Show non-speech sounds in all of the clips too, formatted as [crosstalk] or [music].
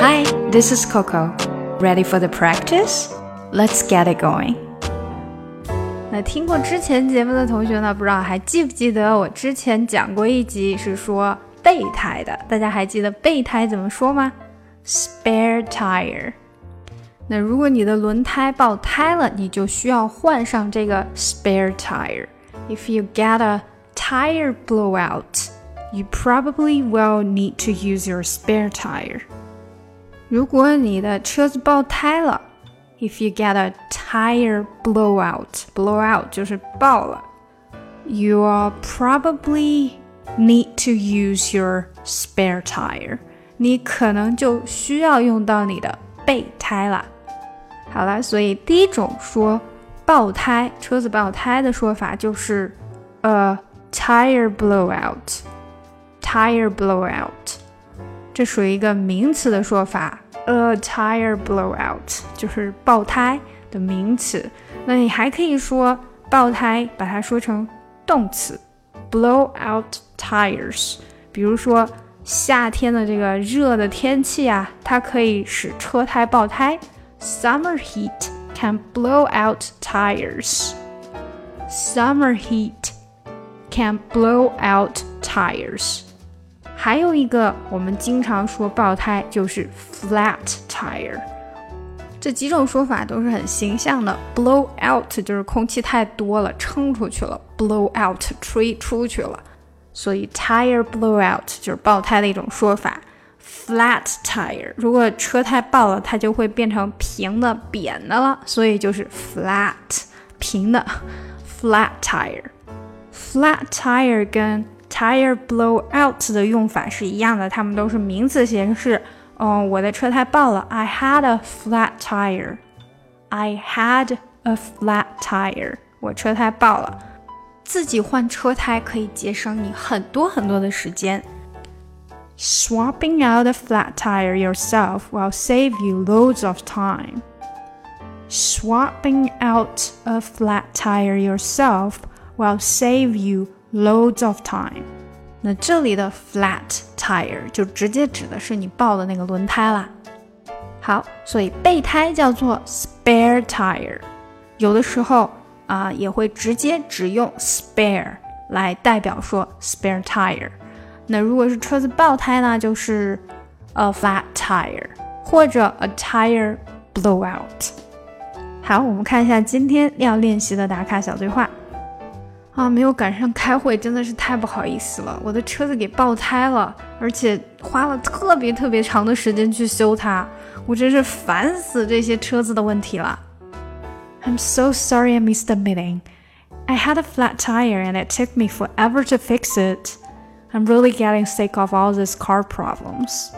Hi, this is Coco. Ready for the practice? Let's get it going. 那听过之前节目的同学呢，不知道还记不记得我之前讲过一集是说备胎的？大家还记得备胎怎么说吗？Spare tire。那如果你的轮胎爆胎了，你就需要换上这个 spare tire。If you get a tire blowout, you probably will need to use your spare tire. 如果你的车子爆胎了，if you get a tire blowout，blowout 就是爆了，you'll probably need to use your spare tire。你可能就需要用到你的备胎了。好了，所以第一种说爆胎，车子爆胎的说法就是，a tire blowout，tire blowout，这属于一个名词的说法 ，a tire blowout 就是爆胎的名词。那你还可以说爆胎，把它说成动词，blow out tires。比如说夏天的这个热的天气啊，它可以使车胎爆胎。Summer heat can blow out tires. Summer heat can blow out tires. 还有一个我们经常说爆胎就是 flat tire。这几种说法都是很形象的。Blow out 就是空气太多了，撑出去了；blow out 吹出去了。所以 tire blow out 就是爆胎的一种说法。flat tire，如果车胎爆了，它就会变成平的、扁的了，所以就是 flat 平的 flat tire。flat tire 跟 tire blow out 的用法是一样的，它们都是名词形式。嗯，我的车胎爆了，I had a flat tire。I had a flat tire。我车胎爆了。自己换车胎可以节省你很多很多的时间。Swapping out a flat tire yourself will save you loads of time. Swapping out a flat tire yourself will save you loads of time. 那这里的 flat tire 就直接指的是你爆的那个轮胎啦。好，所以备胎叫做 spare tire，有的时候啊也会直接只用 spare 来代表说 spare tire。那如果是车子爆胎呢，就是 a flat tire 或者 a tire blowout。好，我们看一下今天要练习的打卡小对话。啊，没有赶上开会，真的是太不好意思了。我的车子给爆胎了，而且花了特别特别长的时间去修它，我真是烦死这些车子的问题了。I'm so sorry I missed the meeting. I had a flat tire and it took me forever to fix it. I'm really getting sick of all these car problems。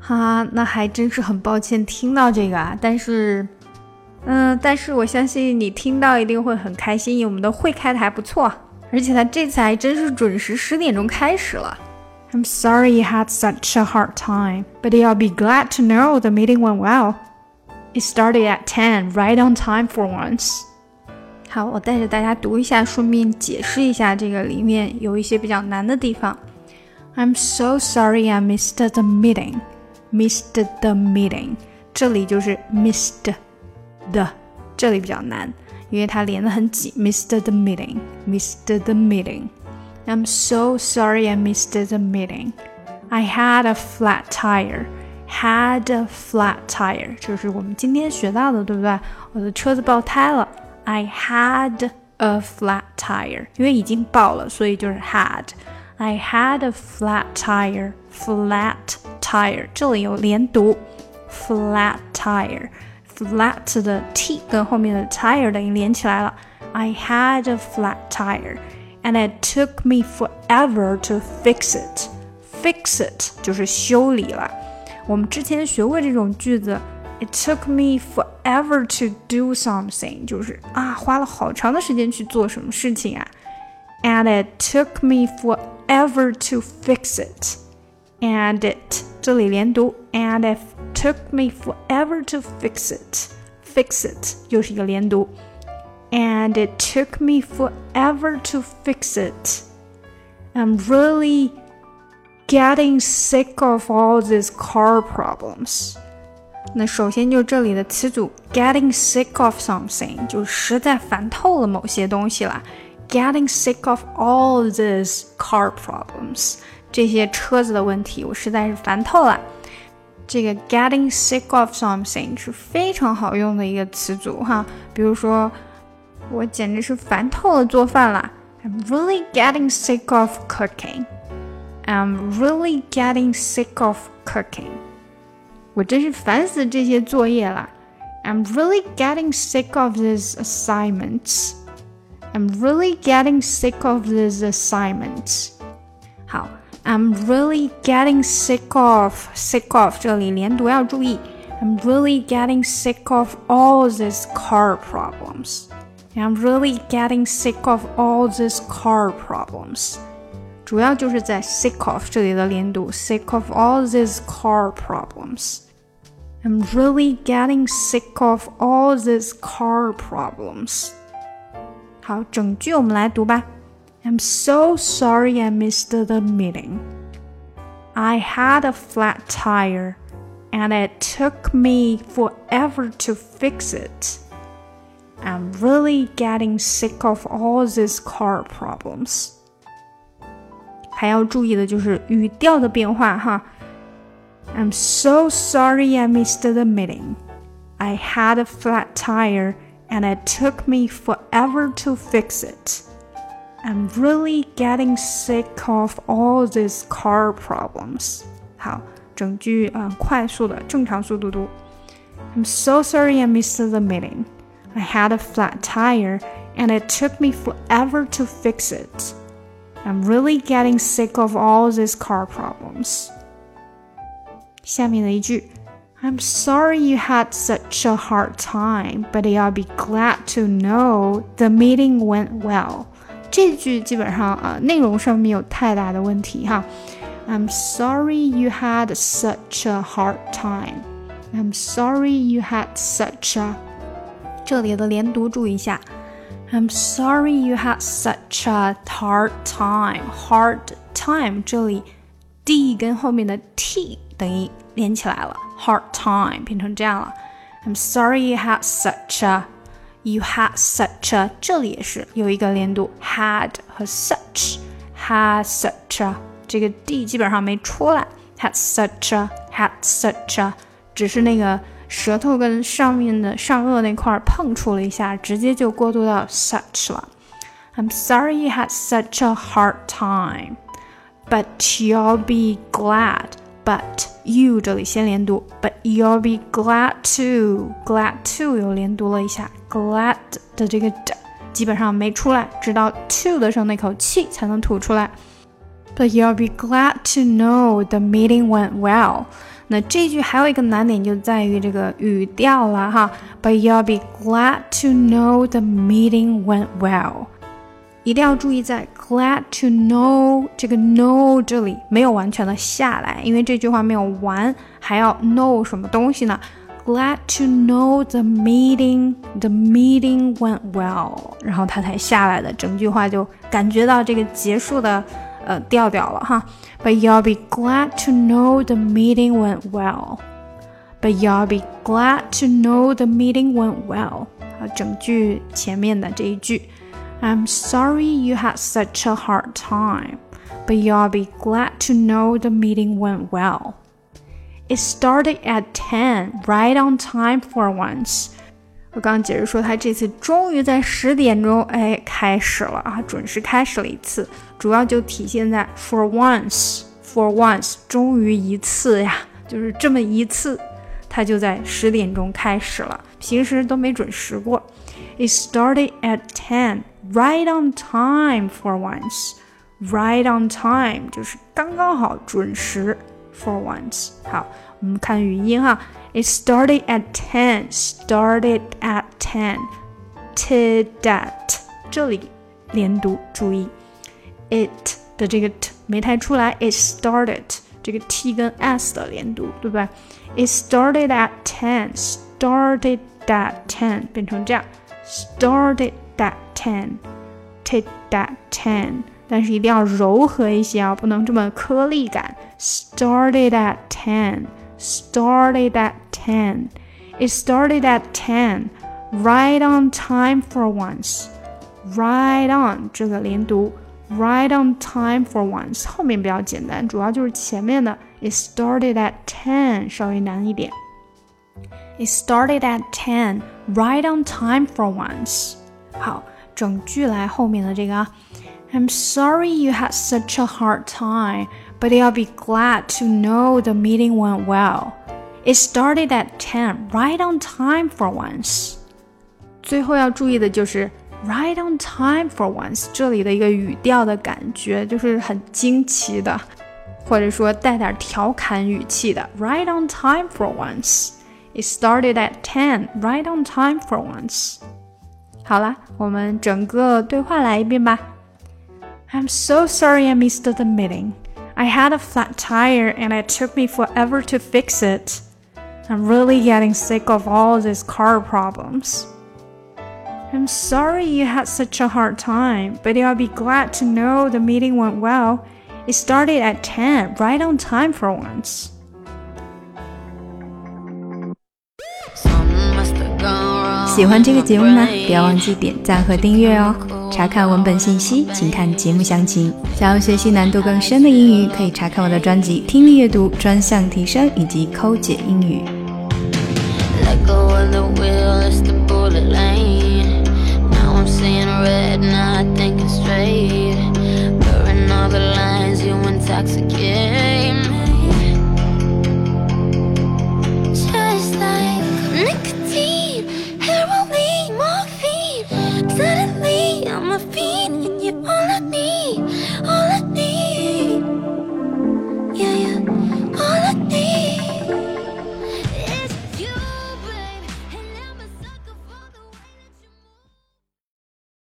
哈，那还真是很抱歉听到这个啊，但是， 嗯，但是我相信你听到一定会很开心，因为我们的会开的还不错，而且他这次还真是准时十点钟开始了。I'm sorry you had such a hard time, but you'll be glad to know the meeting went well. It started at 10, right on time for once. 好，我带着大家读一下，顺便解释一下这个里面有一些比较难的地方。I'm so sorry I missed the meeting. Missed the meeting，这里就是 missed the，这里比较难，因为它连得很紧。Missed the meeting. Missed the meeting. I'm so sorry I missed the meeting. I had a flat tire. Had a flat tire，这是我们今天学到的，对不对？我的车子爆胎了。I had a flat tire，因为已经爆了，所以就是 had。I had a flat tire, flat tire，这里有连读，flat tire。 flat 的 t 跟后面的 tire 的音连起来了。I had a flat tire, and it took me forever to fix it. Fix it 就是修理了。我们之前学过这种句子。It took me forever to do something，就是啊，花了好长的时间去做什么事情啊。And it took me forever to fix it. And it 这里连读，and it took me forever to fix it. Fix it 又是一个连读。And it took me forever to fix it. I'm really getting sick of all these car problems。那首先就这里的词组 getting sick of something，就实在烦透了某些东西了。Getting sick of all these car problems， 这些车子的问题，我实在是烦透了。这个 getting sick of something 是非常好用的一个词组哈。比如说，我简直是烦透了做饭了。I'm really getting sick of cooking. I'm really getting sick of cooking. 我真是烦死这些作业了。I'm really getting sick of these assignments. I'm really getting sick of these assignments. 好 ，I'm really getting sick of sick of 这里连读要注意。I'm really getting sick of all these car problems. I'm really getting sick of all these car problems. 主要就是在 sick of 这里的连读，sick of all these car problems. I'm really getting sick of all these car problems. 好，整句我们来读吧。 I'm so sorry I missed the meeting. I had a flat tire, and it took me forever to fix it. I'm really getting sick of all these car problems. 还要注意的就是语调的变化哈。I'm so sorry I missed the meeting. I had a flat tire and it took me forever to fix it. I'm really getting sick of all these car problems. 好，整句嗯、呃、快速的正常速度读。I'm so sorry I missed the meeting. I had a flat tire and it took me forever to fix it. I'm really getting sick of all these car problems. 下面的一句，I'm sorry you had such a hard time, but I'll be glad to know the meeting went well. 这句基本上啊，内容上面有太大的问题哈。I'm sorry you had such a hard time. I'm sorry you had such a 这里的连读注意一下。I'm [laughs] sorry you had such a hard time. Hard time 这里 d 跟后面的 t 等于连起来了，hard time 变成这样了。I'm sorry you had such a you had such a 这里也是有一个连读，had 和 such had such a 这个 d 基本上没出来，had such a had such a 只是那个。舌头跟上面的上颚那块碰触了一下，直接就过渡到 such 了。I'm sorry you had such a hard time, but you'll be glad. But you 这里先连读，but you'll be glad to glad to 又连读了一下 ，glad 的这个的基本上没出来，直到 to 的时候那口气才能吐出来。But you'll be glad to know the meeting went well. 那这句还有一个难点就在于这个语调了哈。But you'll be glad to know the meeting went well。一定要注意在 glad to know 这个 know 这里没有完全的下来，因为这句话没有完，还要 know 什么东西呢 ？Glad to know the meeting the meeting went well，然后它才下来的，整句话就感觉到这个结束的。呃调调了哈。But you'll be glad to know the meeting went well. But you'll be glad to know the meeting went well. 啊，整句前面的这一句，I'm sorry you had such a hard time, but you'll be glad to know the meeting went well. It started at ten, right on time for once. 我刚刚解释说，他这次终于在十点钟，哎，开始了啊，准时开始了一次。主要就体现在 for once，for once，终于一次呀，就是这么一次，他就在十点钟开始了，平时都没准时过。It started at ten, right on time for once. Right on time 就是刚刚好，准时。For once，好，我们看语音哈。It started at ten. Started at ten. To that，这里连读，注意，it 的这个 t 没太出来。It started 这个 t 跟 s 的连读，对吧？It started at ten. Started at ten 变成这样。Started at ten. To that ten. 但是一定要柔和一些啊，不能这么颗粒感。Started at ten. Started at ten. It started at ten. Right on time for once. Right on 这个连读，right on time for once 后面比较简单，主要就是前面的 it started at ten 稍微难一点。It started at ten, right on time for once. 好， 整句来后面的这个啊。I'm sorry you had such a hard time, but I'll be glad to know the meeting went well. It started at 10, right on time for once. 最后要注意的就是 right on time for once 这里的一个语调的感觉，就是很惊奇的，或者说带点调侃语气的 right on time for once. It started at 10, right on time for once. 好啦，我们整个对话来一遍吧。I'm so sorry I missed the meeting. I had a flat tire and it took me forever to fix it. I'm really getting sick of all these car problems. I'm sorry you had such a hard time, but I'll be glad to know the meeting went well. It started at 10, right on time for once. 喜欢这个节目吗？不要忘记点赞和订阅哦。查看文本信息，请看节目详情。想要学习难度更深的英语，可以查看我的专辑《听力阅读专项提升》以及《抠解英语》。Intoxicate